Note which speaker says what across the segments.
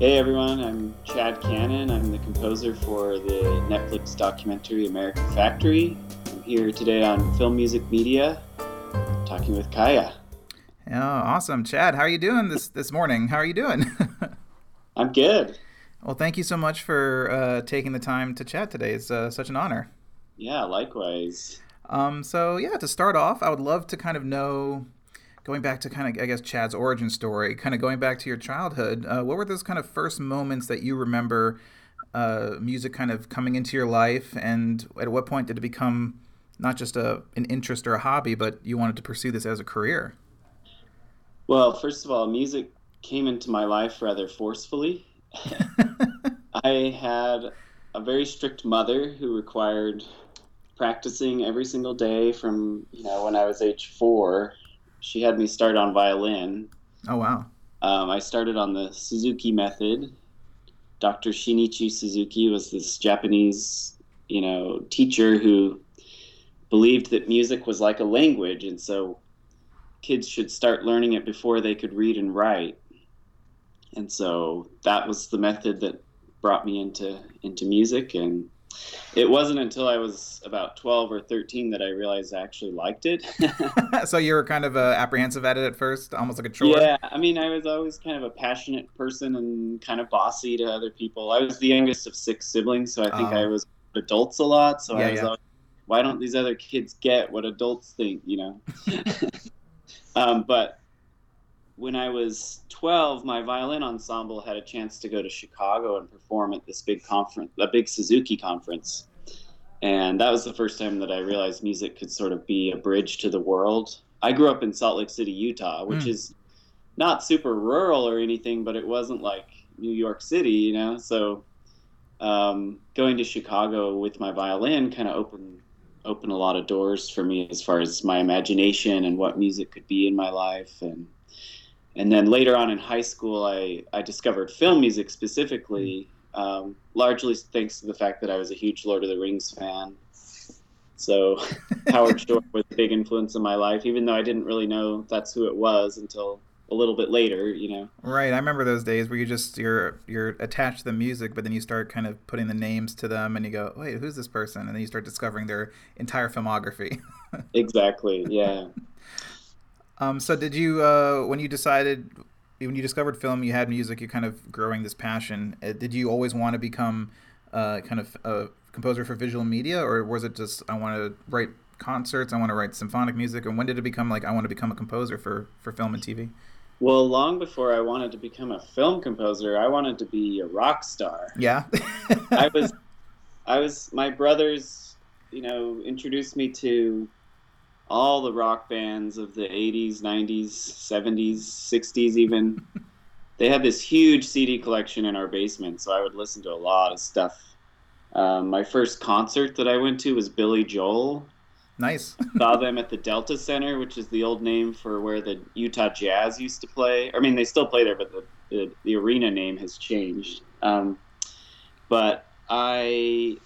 Speaker 1: Hey everyone, I'm Chad Cannon. I'm the composer for the Netflix documentary American Factory. I'm here today on Film Music Media, talking with Kaya.
Speaker 2: Oh, awesome, Chad. How are you doing this this morning? How are you doing?
Speaker 1: I'm good.
Speaker 2: Well, thank you so much for uh, taking the time to chat today. It's uh, such an honor.
Speaker 1: Yeah, likewise.
Speaker 2: Um, so yeah, to start off, I would love to kind of know going back to kind of, I guess, Chad's origin story, kind of going back to your childhood, uh, what were those kind of first moments that you remember uh, music kind of coming into your life? And at what point did it become not just a, an interest or a hobby, but you wanted to pursue this as a career?
Speaker 1: Well, first of all, music came into my life rather forcefully. I had a very strict mother who required practicing every single day from you know when I was age four she had me start on violin.
Speaker 2: Oh wow!
Speaker 1: Um, I started on the Suzuki method. Dr. Shinichi Suzuki was this Japanese, you know, teacher who believed that music was like a language, and so kids should start learning it before they could read and write. And so that was the method that brought me into into music and it wasn't until I was about 12 or 13 that I realized I actually liked it.
Speaker 2: so you were kind of uh, apprehensive at it at first, almost like a chore?
Speaker 1: Yeah, I mean, I was always kind of a passionate person and kind of bossy to other people. I was the youngest of six siblings, so I think I was adults a lot. So yeah, I was yeah. always, why don't these other kids get what adults think, you know? um, but when I was 12, my violin ensemble had a chance to go to Chicago and perform at this big conference, a big Suzuki conference. And that was the first time that I realized music could sort of be a bridge to the world. I grew up in Salt Lake City, Utah, which mm. is not super rural or anything, but it wasn't like New York City, you know? So um, going to Chicago with my violin kind of opened opened a lot of doors for me as far as my imagination and what music could be in my life and and then later on in high school, I, I discovered film music specifically, um, largely thanks to the fact that I was a huge Lord of the Rings fan. So Howard Shore was a big influence in my life, even though I didn't really know that's who it was until a little bit later, you know.
Speaker 2: Right. I remember those days where you just you're you're attached to the music, but then you start kind of putting the names to them, and you go, "Wait, who's this person?" And then you start discovering their entire filmography.
Speaker 1: exactly. Yeah.
Speaker 2: Um, so did you uh, when you decided when you discovered film, you had music, you're kind of growing this passion. Uh, did you always want to become uh, kind of a composer for visual media, or was it just I want to write concerts, I want to write symphonic music, and when did it become like I want to become a composer for for film and TV?
Speaker 1: Well, long before I wanted to become a film composer, I wanted to be a rock star.
Speaker 2: Yeah,
Speaker 1: I was, I was. My brothers, you know, introduced me to all the rock bands of the 80s, 90s, 70s, 60s, even. they had this huge CD collection in our basement, so I would listen to a lot of stuff. Um, my first concert that I went to was Billy Joel.
Speaker 2: Nice.
Speaker 1: Saw them at the Delta Center, which is the old name for where the Utah Jazz used to play. I mean, they still play there, but the, the, the arena name has changed. Um, but I,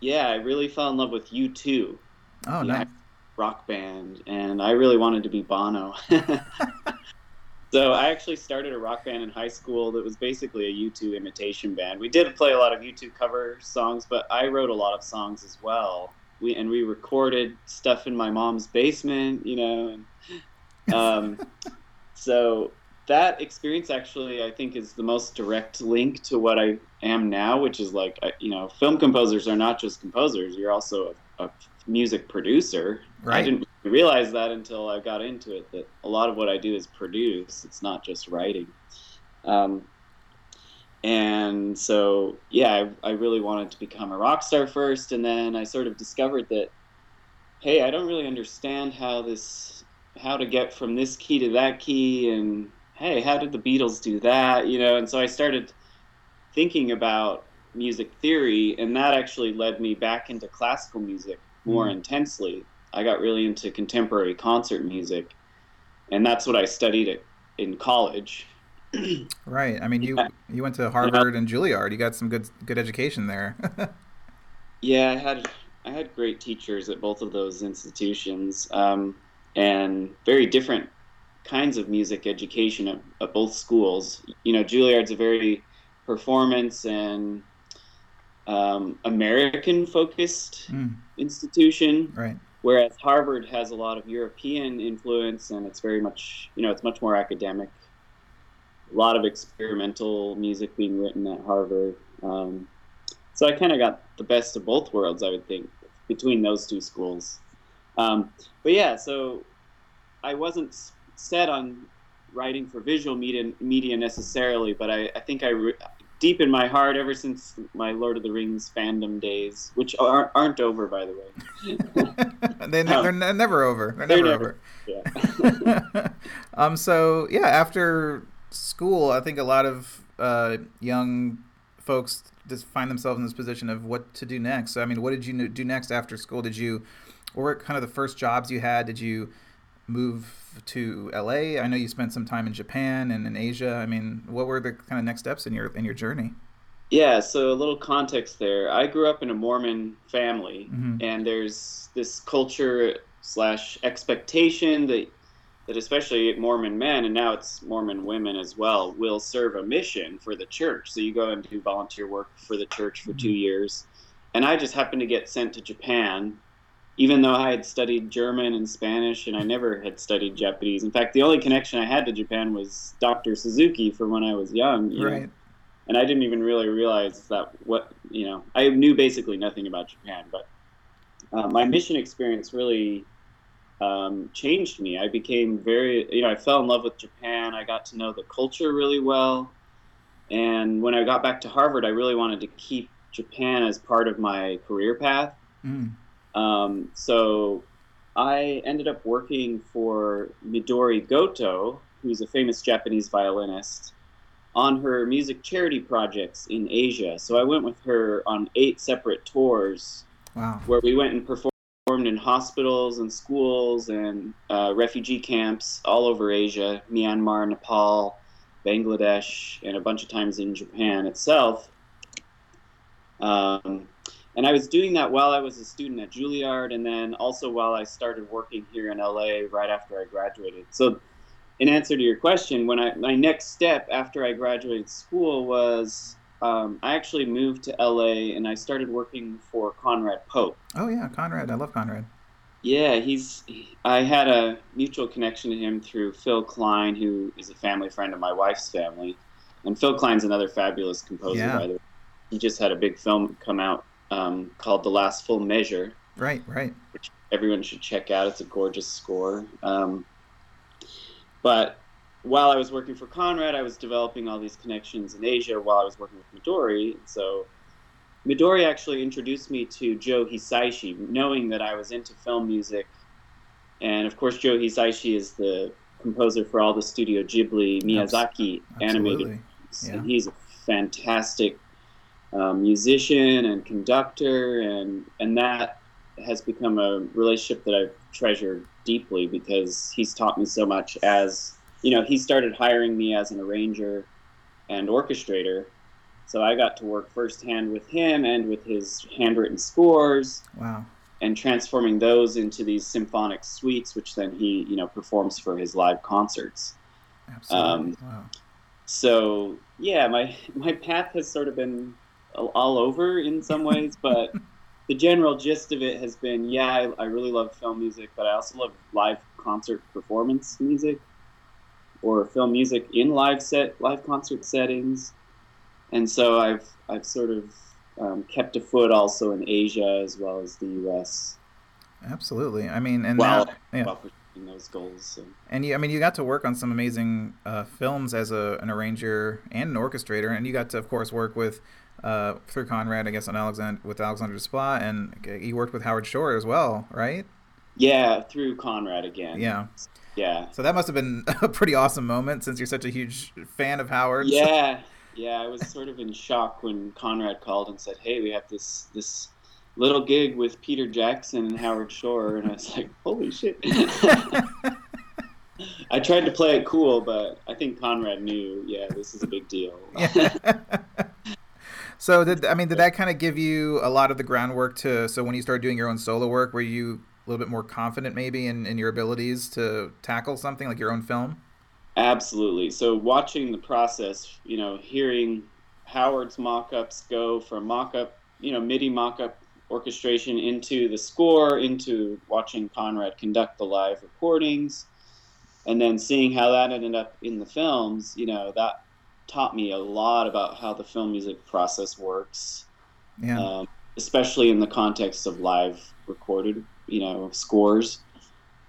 Speaker 1: yeah, I really fell in love with U2.
Speaker 2: Oh, nice
Speaker 1: rock band, and I really wanted to be Bono. so I actually started a rock band in high school that was basically a U2 imitation band. We did play a lot of U2 cover songs, but I wrote a lot of songs as well. We and we recorded stuff in my mom's basement, you know. And, um, so that experience actually, I think, is the most direct link to what I am now, which is like, you know, film composers are not just composers; you're also a, a music producer.
Speaker 2: Right.
Speaker 1: I didn't realize that until I got into it. That a lot of what I do is produce. It's not just writing. Um, and so, yeah, I, I really wanted to become a rock star first, and then I sort of discovered that, hey, I don't really understand how this, how to get from this key to that key, and hey, how did the Beatles do that? You know, and so I started thinking about music theory, and that actually led me back into classical music more mm. intensely. I got really into contemporary concert music, and that's what I studied at, in college.
Speaker 2: right. I mean, you yeah. you went to Harvard yeah. and Juilliard. You got some good good education there.
Speaker 1: yeah, I had I had great teachers at both of those institutions, um, and very different kinds of music education at, at both schools. You know, Juilliard's a very performance and um, American focused mm. Institution.
Speaker 2: Right.
Speaker 1: Whereas Harvard has a lot of European influence and it's very much, you know, it's much more academic. A lot of experimental music being written at Harvard. Um, so I kind of got the best of both worlds, I would think, between those two schools. Um, but yeah, so I wasn't set on writing for visual media, media necessarily, but I, I think I re- deep in my heart ever since my Lord of the Rings fandom days, which aren't, aren't over by the
Speaker 2: way. they, um, they're never over. They're, they're never, never, over. Yeah. um. So yeah, after school, I think a lot of uh, young folks just find themselves in this position of what to do next. So I mean, what did you do next after school? Did you, what kind of the first jobs you had? Did you move to LA? I know you spent some time in Japan and in Asia. I mean, what were the kind of next steps in your in your journey?
Speaker 1: Yeah, so a little context there. I grew up in a Mormon family, mm-hmm. and there's this culture slash expectation that that especially Mormon men, and now it's Mormon women as well, will serve a mission for the church. So you go and do volunteer work for the church for mm-hmm. two years. And I just happened to get sent to Japan even though I had studied German and Spanish and I never had studied Japanese. In fact, the only connection I had to Japan was Dr. Suzuki from when I was young.
Speaker 2: right. Know?
Speaker 1: And I didn't even really realize that what, you know, I knew basically nothing about Japan, but uh, my mission experience really um, changed me. I became very, you know, I fell in love with Japan. I got to know the culture really well. And when I got back to Harvard, I really wanted to keep Japan as part of my career path. Mm. Um, so I ended up working for Midori Goto, who's a famous Japanese violinist, on her music charity projects in Asia. So I went with her on eight separate tours
Speaker 2: wow.
Speaker 1: where we went and performed in hospitals and schools and uh, refugee camps all over Asia Myanmar, Nepal, Bangladesh, and a bunch of times in Japan itself. Um, and I was doing that while I was a student at Juilliard, and then also while I started working here in LA right after I graduated. So, in answer to your question, when I my next step after I graduated school was um, I actually moved to LA and I started working for Conrad Pope.
Speaker 2: Oh yeah, Conrad, I love Conrad.
Speaker 1: Yeah, he's. I had a mutual connection to him through Phil Klein, who is a family friend of my wife's family, and Phil Klein's another fabulous composer. Yeah. By the way, he just had a big film come out um, called The Last Full Measure.
Speaker 2: Right, right.
Speaker 1: Which everyone should check out. It's a gorgeous score. Um, but while I was working for Conrad, I was developing all these connections in Asia while I was working with Midori. So Midori actually introduced me to Joe Hisaishi, knowing that I was into film music. And of course, Joe Hisaishi is the composer for all the Studio Ghibli Miyazaki Absolutely. animated. Yeah. And he's a fantastic um, musician and conductor, and and that has become a relationship that I've treasured deeply because he's taught me so much. As you know, he started hiring me as an arranger and orchestrator, so I got to work firsthand with him and with his handwritten scores.
Speaker 2: Wow.
Speaker 1: And transforming those into these symphonic suites, which then he, you know, performs for his live concerts.
Speaker 2: Absolutely. Um, wow.
Speaker 1: So yeah, my my path has sort of been all over in some ways, but the general gist of it has been yeah, I, I, really love film music, but I also love live concert performance music or film music in live set live concert settings. And so I've I've sort of um, kept a foot also in Asia as well as the U.S.
Speaker 2: Absolutely, I mean, and well,
Speaker 1: yeah. Well, those goals. So.
Speaker 2: And you, I mean, you got to work on some amazing uh, films as a, an arranger and an orchestrator, and you got to, of course, work with uh, through Conrad, I guess, on Alexander with Alexander Desplat, and he worked with Howard Shore as well, right?
Speaker 1: Yeah, through Conrad again.
Speaker 2: Yeah.
Speaker 1: Yeah.
Speaker 2: So that must have been a pretty awesome moment since you're such a huge fan of Howard.
Speaker 1: Yeah. Yeah, I was sort of in shock when Conrad called and said, "Hey, we have this this little gig with Peter Jackson and Howard Shore," and I was like, "Holy shit!" I tried to play it cool, but I think Conrad knew, yeah, this is a big deal.
Speaker 2: So did I mean did that kind of give you a lot of the groundwork to so when you started doing your own solo work were you a little bit more confident maybe in, in your abilities to tackle something like your own film?
Speaker 1: Absolutely. So watching the process, you know, hearing Howard's mock-ups go from mock-up, you know, MIDI mock-up orchestration into the score, into watching Conrad conduct the live recordings, and then seeing how that ended up in the films. You know, that taught me a lot about how the film music process works.
Speaker 2: Yeah. Um,
Speaker 1: especially in the context of live recorded, you know, scores.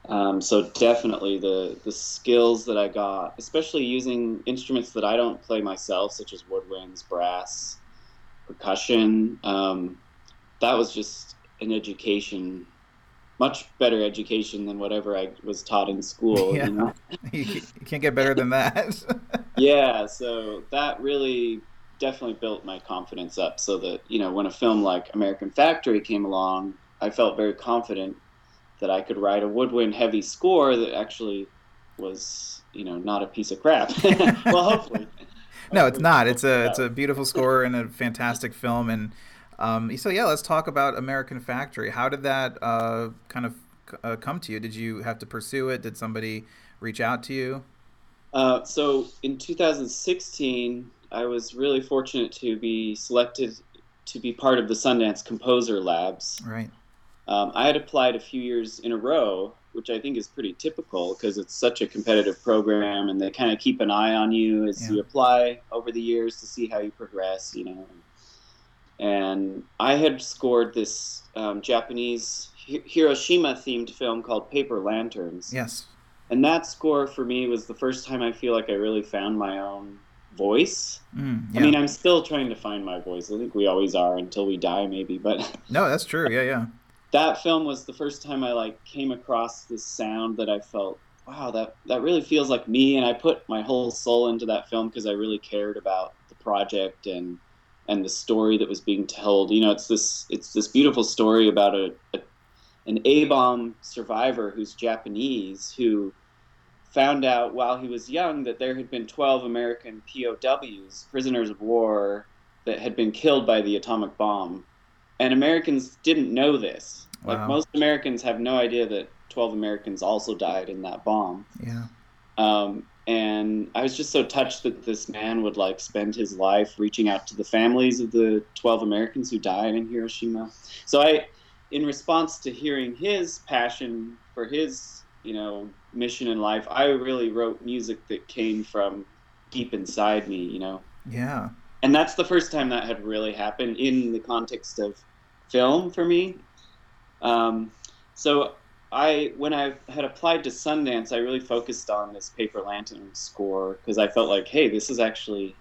Speaker 1: Um, so definitely the the skills that I got, especially using instruments that I don't play myself, such as woodwinds, brass, percussion. Um, that was just an education, much better education than whatever I was taught in school.
Speaker 2: Yeah.
Speaker 1: You, know?
Speaker 2: you can't get better than that.
Speaker 1: yeah, so that really definitely built my confidence up so that, you know, when a film like American Factory came along, I felt very confident that I could write a woodwind heavy score that actually was, you know, not a piece of crap. well, hopefully.
Speaker 2: no, it's not. It's a it's a beautiful score and a fantastic film. And um, so yeah, let's talk about American Factory. How did that uh, kind of uh, come to you? Did you have to pursue it? Did somebody reach out to you?
Speaker 1: Uh, so in 2016, I was really fortunate to be selected to be part of the Sundance Composer Labs.
Speaker 2: Right.
Speaker 1: Um, I had applied a few years in a row, which I think is pretty typical because it's such a competitive program, and they kind of keep an eye on you as yeah. you apply over the years to see how you progress. You know. And I had scored this um, Japanese Hiroshima themed film called Paper Lanterns.
Speaker 2: Yes.
Speaker 1: And that score for me was the first time I feel like I really found my own voice.
Speaker 2: Mm, yeah.
Speaker 1: I mean, I'm still trying to find my voice. I think we always are until we die, maybe. But
Speaker 2: no, that's true. Yeah, yeah.
Speaker 1: That film was the first time I like came across this sound that I felt, wow, that that really feels like me. And I put my whole soul into that film because I really cared about the project and and the story that was being told. You know, it's this it's this beautiful story about a, a an A bomb survivor who's Japanese who found out while he was young that there had been 12 American POWs, prisoners of war, that had been killed by the atomic bomb. And Americans didn't know this. Wow. Like most Americans have no idea that 12 Americans also died in that bomb.
Speaker 2: Yeah.
Speaker 1: Um, and I was just so touched that this man would like spend his life reaching out to the families of the 12 Americans who died in Hiroshima. So I, in response to hearing his passion for his, you know, mission in life, I really wrote music that came from deep inside me, you know.
Speaker 2: Yeah.
Speaker 1: And that's the first time that had really happened in the context of film for me. Um, so I, when I had applied to Sundance, I really focused on this Paper Lantern score because I felt like, hey, this is actually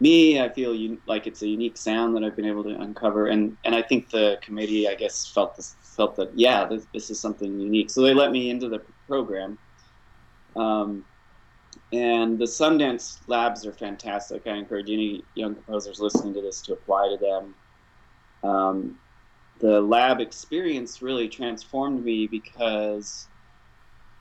Speaker 1: me. I feel un- like it's a unique sound that I've been able to uncover, and and I think the committee, I guess, felt this, felt that yeah, this, this is something unique. So they let me into the program. Um, and the Sundance labs are fantastic. I encourage any young composers listening to this to apply to them. Um, the lab experience really transformed me because,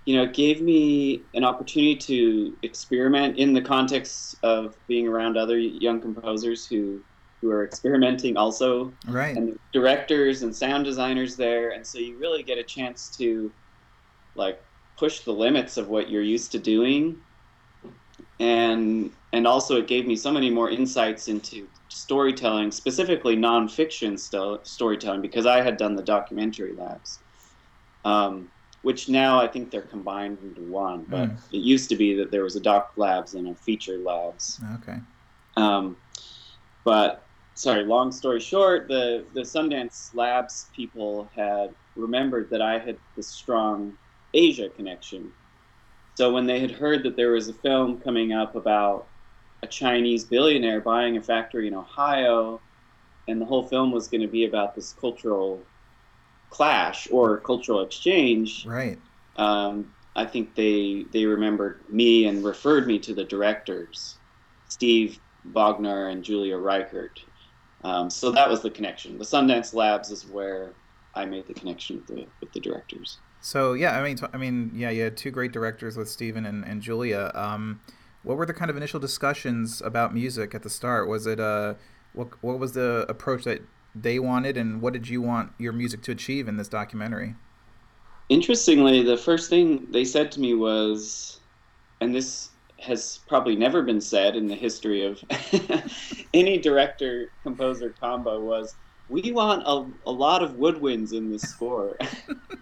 Speaker 1: you know, it gave me an opportunity to experiment in the context of being around other young composers who who are experimenting also,
Speaker 2: right?
Speaker 1: And directors and sound designers there, and so you really get a chance to, like, push the limits of what you're used to doing. And and also it gave me so many more insights into storytelling specifically nonfiction st- storytelling because i had done the documentary labs um, which now i think they're combined into one but mm. it used to be that there was a doc labs and a feature labs
Speaker 2: okay
Speaker 1: um, but sorry long story short the the sundance labs people had remembered that i had this strong Asia connection. So when they had heard that there was a film coming up about a Chinese billionaire buying a factory in Ohio, and the whole film was going to be about this cultural clash or cultural exchange.
Speaker 2: Right.
Speaker 1: Um, I think they they remembered me and referred me to the directors, Steve Bognar and Julia Reichert. Um, so that was the connection. The Sundance Labs is where I made the connection with the with the directors.
Speaker 2: So yeah, I mean, I mean, yeah, you had two great directors with Stephen and, and Julia. Um, what were the kind of initial discussions about music at the start? Was it uh, what what was the approach that they wanted, and what did you want your music to achieve in this documentary?
Speaker 1: Interestingly, the first thing they said to me was, and this has probably never been said in the history of any director composer combo was we want a, a lot of woodwinds in this score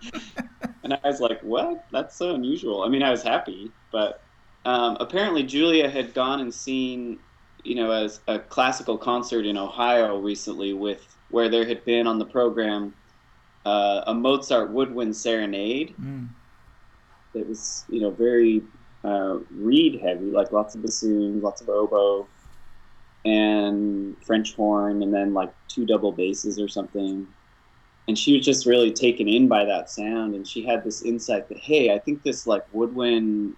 Speaker 1: and i was like what that's so unusual i mean i was happy but um, apparently julia had gone and seen you know as a classical concert in ohio recently with where there had been on the program uh, a mozart woodwind serenade mm. that was you know very uh, reed heavy, like lots of bassoons, lots of oboe, and French horn, and then like two double basses or something. And she was just really taken in by that sound, and she had this insight that hey, I think this like woodwind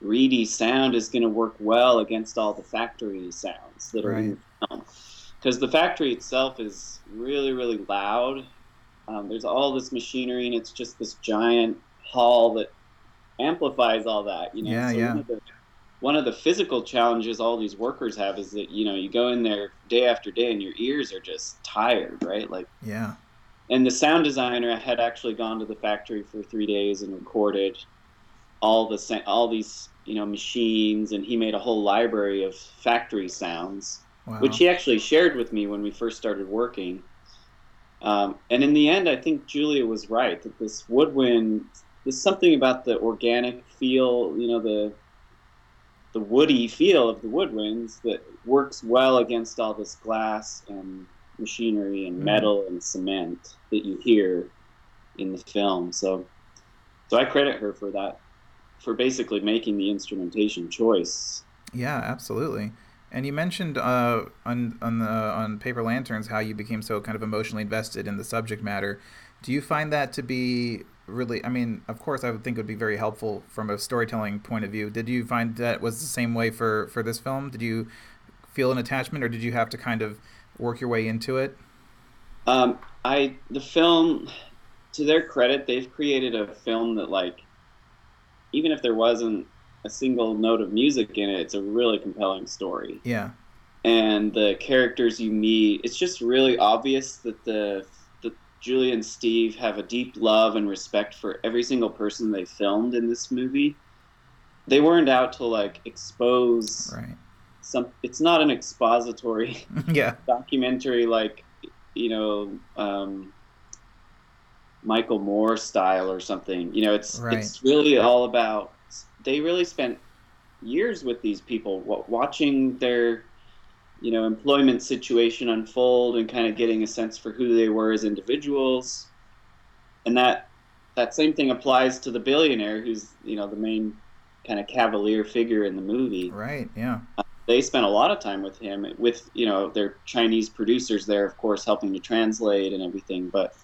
Speaker 1: reedy sound is going to work well against all the factory sounds that are right. in the film. Because the factory itself is really, really loud. Um, there's all this machinery, and it's just this giant hall that amplifies all that. You know,
Speaker 2: yeah, so yeah.
Speaker 1: One of, the, one of the physical challenges all these workers have is that you know you go in there day after day and your ears are just tired, right? Like
Speaker 2: yeah.
Speaker 1: And the sound designer had actually gone to the factory for three days and recorded all the all these you know machines, and he made a whole library of factory sounds, wow. which he actually shared with me when we first started working. Um, and in the end, I think Julia was right that this woodwind there's something about the organic feel, you know, the the woody feel of the woodwinds that works well against all this glass and machinery and mm-hmm. metal and cement that you hear in the film. So, so I credit her for that, for basically making the instrumentation choice.
Speaker 2: Yeah, absolutely. And you mentioned uh, on on the on Paper Lanterns how you became so kind of emotionally invested in the subject matter. Do you find that to be really i mean of course i would think it would be very helpful from a storytelling point of view did you find that was the same way for for this film did you feel an attachment or did you have to kind of work your way into it
Speaker 1: um, i the film to their credit they've created a film that like even if there wasn't a single note of music in it it's a really compelling story
Speaker 2: yeah
Speaker 1: and the characters you meet it's just really obvious that the Julia and Steve have a deep love and respect for every single person they filmed in this movie. They weren't out to like expose
Speaker 2: right.
Speaker 1: some. It's not an expository
Speaker 2: yeah.
Speaker 1: documentary like you know um, Michael Moore style or something. You know, it's right. it's really all about. They really spent years with these people, watching their you know employment situation unfold and kind of getting a sense for who they were as individuals and that that same thing applies to the billionaire who's you know the main kind of cavalier figure in the movie
Speaker 2: right yeah
Speaker 1: uh, they spent a lot of time with him with you know their chinese producers there of course helping to translate and everything but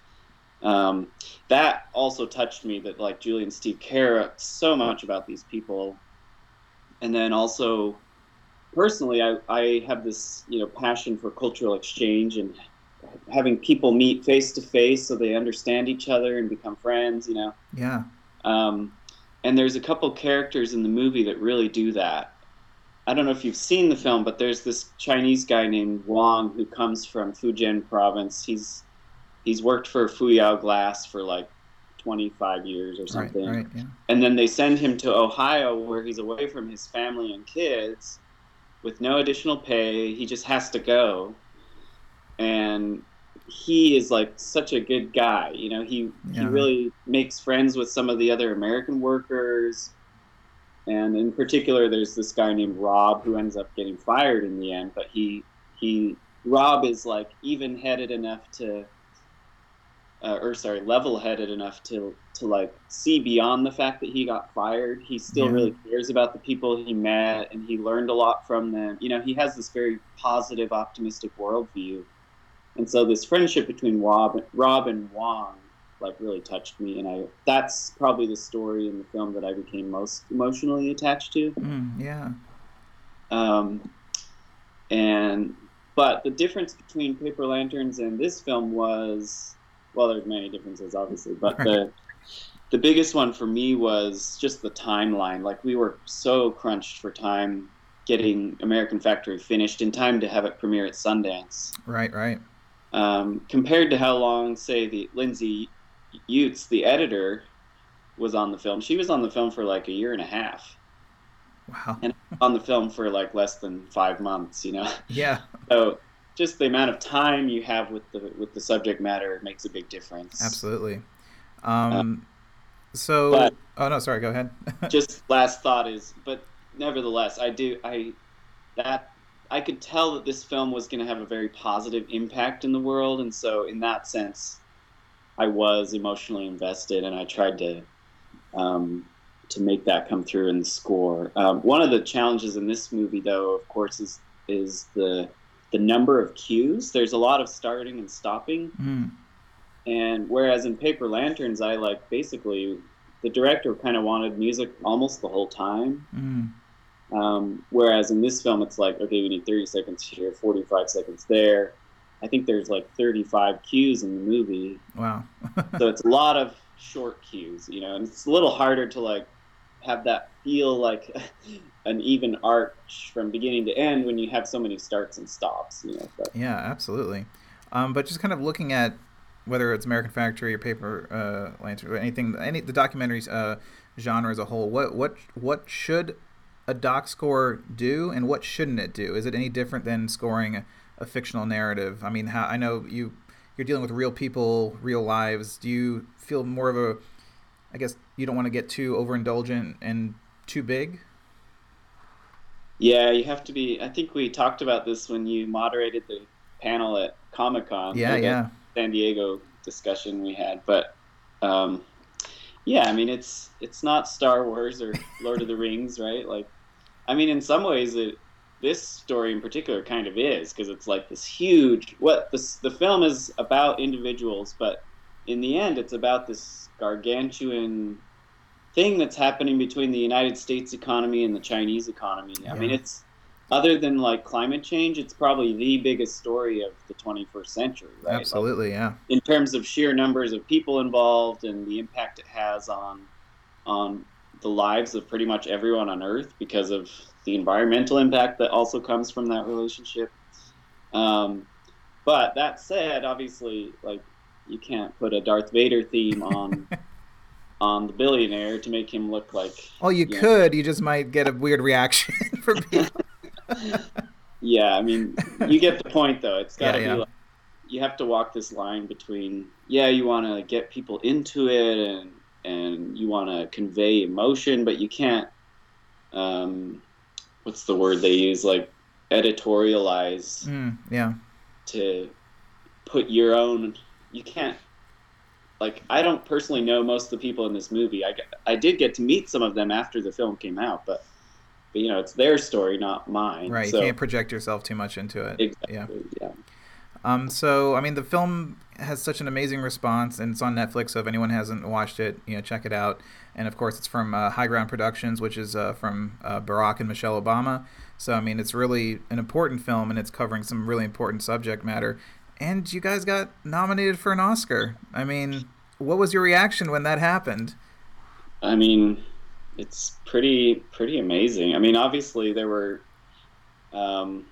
Speaker 1: um, that also touched me that like Julie and steve care so much about these people and then also personally, I, I have this you know passion for cultural exchange and having people meet face to face so they understand each other and become friends. You know.
Speaker 2: Yeah.
Speaker 1: Um, and there's a couple characters in the movie that really do that. I don't know if you've seen the film, but there's this Chinese guy named Wang who comes from Fujian province. He's he's worked for Fuyao Glass for like 25 years or something.
Speaker 2: Right, right, yeah.
Speaker 1: And then they send him to Ohio where he's away from his family and kids with no additional pay. He just has to go. And he is like such a good guy. You know, he yeah. he really makes friends with some of the other American workers. And in particular, there's this guy named Rob who ends up getting fired in the end. But he he Rob is like even-headed enough to uh, or sorry, level-headed enough to to like see beyond the fact that he got fired. He still yeah. really cares about the people he met, and he learned a lot from them. You know, he has this very positive, optimistic worldview, and so this friendship between Rob, Rob and Wong, like really touched me, and I that's probably the story in the film that I became most emotionally attached to.
Speaker 2: Mm, yeah.
Speaker 1: Um, and but the difference between Paper Lanterns and this film was well, there's many differences, obviously, but the the biggest one for me was just the timeline. Like we were so crunched for time getting American Factory finished in time to have it premiere at Sundance.
Speaker 2: Right, right.
Speaker 1: Um, compared to how long, say, the Lindsay Utes, the editor, was on the film. She was on the film for like a year and a half.
Speaker 2: Wow.
Speaker 1: And on the film for like less than five months, you know.
Speaker 2: Yeah.
Speaker 1: So just the amount of time you have with the with the subject matter makes a big difference.
Speaker 2: Absolutely. Um, uh, so, but, oh no, sorry. Go ahead.
Speaker 1: just last thought is, but nevertheless, I do I that I could tell that this film was going to have a very positive impact in the world, and so in that sense, I was emotionally invested, and I tried to um, to make that come through in the score. Um, one of the challenges in this movie, though, of course, is is the the number of cues. There's a lot of starting and stopping, mm. and whereas in Paper Lanterns, I like basically the director kind of wanted music almost the whole time. Mm. Um, whereas in this film, it's like, okay, we need 30 seconds here, 45 seconds there. I think there's like 35 cues in the movie.
Speaker 2: Wow.
Speaker 1: so it's a lot of short cues, you know, and it's a little harder to like have that feel like an even arch from beginning to end when you have so many starts and stops, you know. But.
Speaker 2: Yeah, absolutely. Um, but just kind of looking at whether it's American Factory or Paper uh, Lantern or anything, any the documentaries uh, genre as a whole, what what what should a doc score do, and what shouldn't it do? Is it any different than scoring a, a fictional narrative? I mean, how, I know you you're dealing with real people, real lives. Do you feel more of a I guess you don't want to get too overindulgent and too big?
Speaker 1: Yeah, you have to be. I think we talked about this when you moderated the panel at Comic Con.
Speaker 2: Yeah, yeah.
Speaker 1: San Diego discussion we had, but um, yeah, I mean it's it's not Star Wars or Lord of the Rings, right? Like, I mean, in some ways, it this story in particular kind of is because it's like this huge. What this the film is about individuals, but in the end, it's about this gargantuan thing that's happening between the United States economy and the Chinese economy. I mean, it's other than like climate change, it's probably the biggest story of the 21st century, right?
Speaker 2: Absolutely,
Speaker 1: like,
Speaker 2: yeah.
Speaker 1: In terms of sheer numbers of people involved and the impact it has on on the lives of pretty much everyone on Earth because of the environmental impact that also comes from that relationship. Um, but that said, obviously, like you can't put a Darth Vader theme on on the billionaire to make him look like.
Speaker 2: Oh, you, you could. Know. You just might get a weird reaction from people.
Speaker 1: yeah, I mean, you get the point though. It's got to yeah, yeah. be like you have to walk this line between yeah, you want to get people into it and and you want to convey emotion, but you can't. Um, what's the word they use? Like editorialize.
Speaker 2: Mm, yeah.
Speaker 1: To put your own, you can't like I don't personally know most of the people in this movie. I I did get to meet some of them after the film came out, but, but you know it's their story, not mine.
Speaker 2: Right.
Speaker 1: So,
Speaker 2: you can't project yourself too much into it.
Speaker 1: Exactly. Yeah. yeah.
Speaker 2: Um. So I mean, the film has such an amazing response, and it's on Netflix. So if anyone hasn't watched it, you know, check it out. And of course, it's from uh, High Ground Productions, which is uh, from uh, Barack and Michelle Obama. So I mean, it's really an important film, and it's covering some really important subject matter and you guys got nominated for an Oscar. I mean, what was your reaction when that happened?
Speaker 1: I mean, it's pretty pretty amazing. I mean, obviously there were um,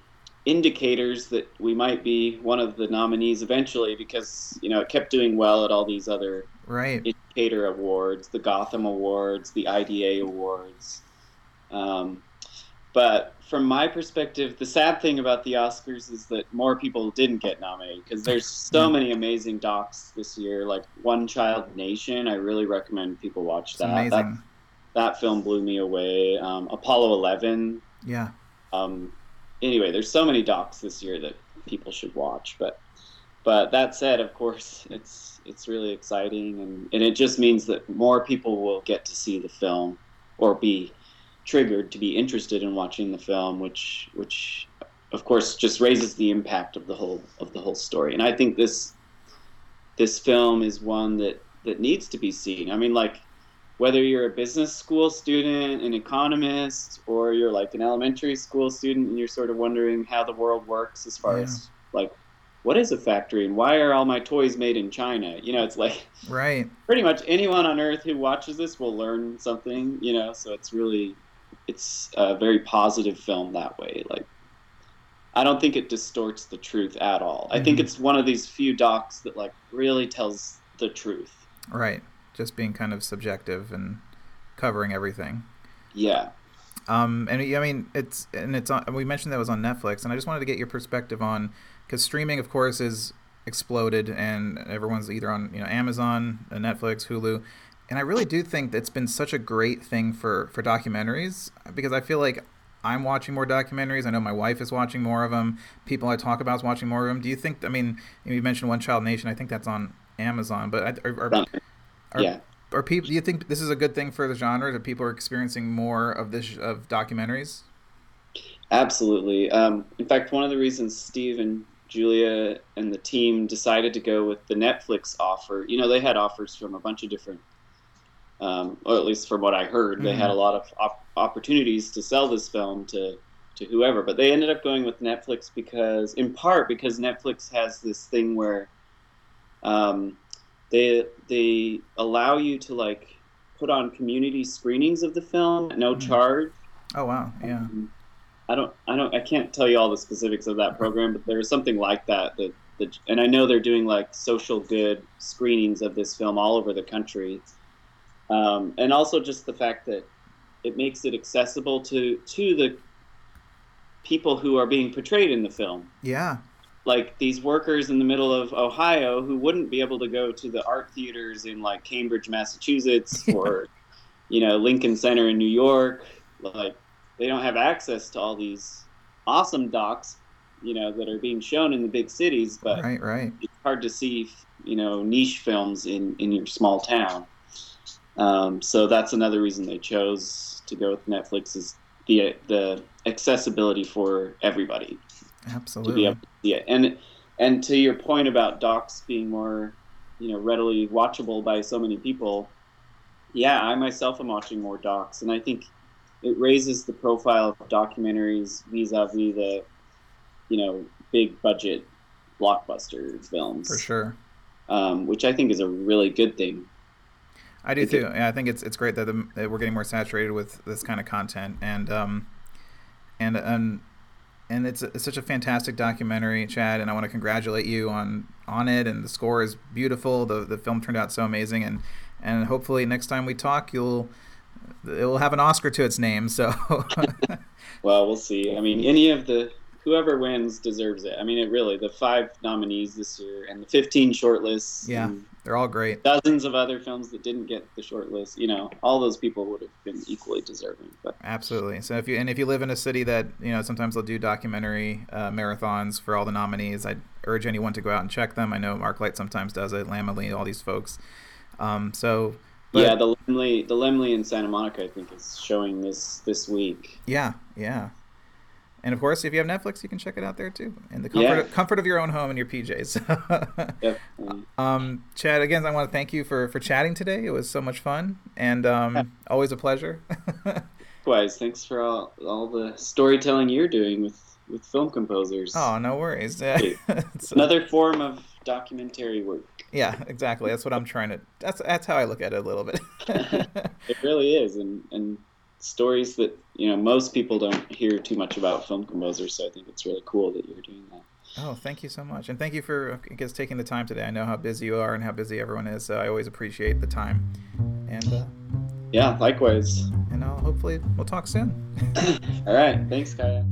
Speaker 1: indicators that we might be one of the nominees eventually because you know it kept doing well at all these other
Speaker 2: right
Speaker 1: indicator awards, the Gotham Awards, the IDA Awards. Um, but from my perspective, the sad thing about the Oscars is that more people didn't get nominated because there's so many amazing docs this year. Like One Child Nation, I really recommend people watch that. That, that film blew me away. Um, Apollo 11.
Speaker 2: Yeah.
Speaker 1: Um, anyway, there's so many docs this year that people should watch. But but that said, of course, it's it's really exciting, and, and it just means that more people will get to see the film or be triggered to be interested in watching the film, which which of course just raises the impact of the whole of the whole story. And I think this this film is one that that needs to be seen. I mean, like whether you're a business school student, an economist, or you're like an elementary school student and you're sort of wondering how the world works as far yeah. as like what is a factory and why are all my toys made in China? You know, it's like
Speaker 2: right.
Speaker 1: Pretty much anyone on earth who watches this will learn something, you know, so it's really it's a very positive film that way. Like, I don't think it distorts the truth at all. Mm-hmm. I think mm-hmm. it's one of these few docs that like really tells the truth.
Speaker 2: Right. Just being kind of subjective and covering everything.
Speaker 1: Yeah.
Speaker 2: Um, and I mean, it's and it's on, we mentioned that was on Netflix, and I just wanted to get your perspective on because streaming, of course, is exploded, and everyone's either on you know Amazon, uh, Netflix, Hulu, and I really do think that's been such a great thing for for documentaries because I feel like I'm watching more documentaries. I know my wife is watching more of them. People I talk about is watching more of them. Do you think? I mean, you mentioned One Child Nation. I think that's on Amazon, but are, are,
Speaker 1: are yeah.
Speaker 2: Are people? Do you think this is a good thing for the genre that people are experiencing more of this of documentaries?
Speaker 1: Absolutely. Um, in fact, one of the reasons Steve and Julia and the team decided to go with the Netflix offer, you know, they had offers from a bunch of different um, or at least from what I heard, mm-hmm. they had a mm-hmm. lot of op- opportunities to sell this film to to whoever. But they ended up going with Netflix because, in part, because Netflix has this thing where um, they they allow you to like put on community screenings of the film at no mm-hmm. charge.
Speaker 2: Oh wow! Yeah. Um,
Speaker 1: I don't, I don't, I can't tell you all the specifics of that program, but there's something like that that, that, and I know they're doing like social good screenings of this film all over the country um, and also just the fact that it makes it accessible to to the people who are being portrayed in the film.
Speaker 2: Yeah.
Speaker 1: Like these workers in the middle of Ohio who wouldn't be able to go to the art theaters in like Cambridge, Massachusetts, or you know Lincoln Center in New York. Like they don't have access to all these awesome docs, you know, that are being shown in the big cities. But
Speaker 2: right, right.
Speaker 1: it's hard to see, you know, niche films in in your small town. Um, so that's another reason they chose to go with Netflix is the the accessibility for everybody.
Speaker 2: Absolutely.
Speaker 1: To be able to see it. And and to your point about docs being more, you know, readily watchable by so many people, yeah, I myself am watching more docs, and I think it raises the profile of documentaries vis-a-vis the, you know, big budget blockbuster films.
Speaker 2: For sure.
Speaker 1: Um, which I think is a really good thing.
Speaker 2: I do too. Yeah, I think it's it's great that, the, that, we're getting more saturated with this kind of content, and um, and and and it's, it's such a fantastic documentary, Chad. And I want to congratulate you on on it. And the score is beautiful. the The film turned out so amazing, and and hopefully next time we talk, you'll it will have an Oscar to its name. So,
Speaker 1: well, we'll see. I mean, any of the whoever wins deserves it. I mean, it really the five nominees this year and the 15 shortlists.
Speaker 2: Yeah, they're all great.
Speaker 1: Dozens of other films that didn't get the shortlist. You know, all those people would have been equally deserving. But
Speaker 2: absolutely. So if you and if you live in a city that you know sometimes they'll do documentary uh, marathons for all the nominees, I'd urge anyone to go out and check them. I know ArcLight sometimes does it. Laemmle, all these folks. Um, so.
Speaker 1: But, yeah, the Laemmle, the Laemmle in Santa Monica, I think, is showing this this week.
Speaker 2: Yeah, yeah. And of course, if you have Netflix, you can check it out there too, in the comfort, yeah. of, comfort of your own home in your PJs. yep. Um, Chad, again, I want to thank you for for chatting today. It was so much fun, and um, always a pleasure.
Speaker 1: Likewise, thanks for all all the storytelling you're doing with with film composers.
Speaker 2: Oh, no worries.
Speaker 1: Another form of documentary work.
Speaker 2: Yeah, exactly. That's what I'm trying to. That's that's how I look at it a little bit.
Speaker 1: it really is, and and stories that you know most people don't hear too much about film composers. So I think it's really cool that you're doing that.
Speaker 2: Oh, thank you so much, and thank you for I guess taking the time today. I know how busy you are and how busy everyone is, so I always appreciate the time. And uh,
Speaker 1: yeah, likewise.
Speaker 2: And I'll hopefully we'll talk soon.
Speaker 1: All right, thanks, Kaya.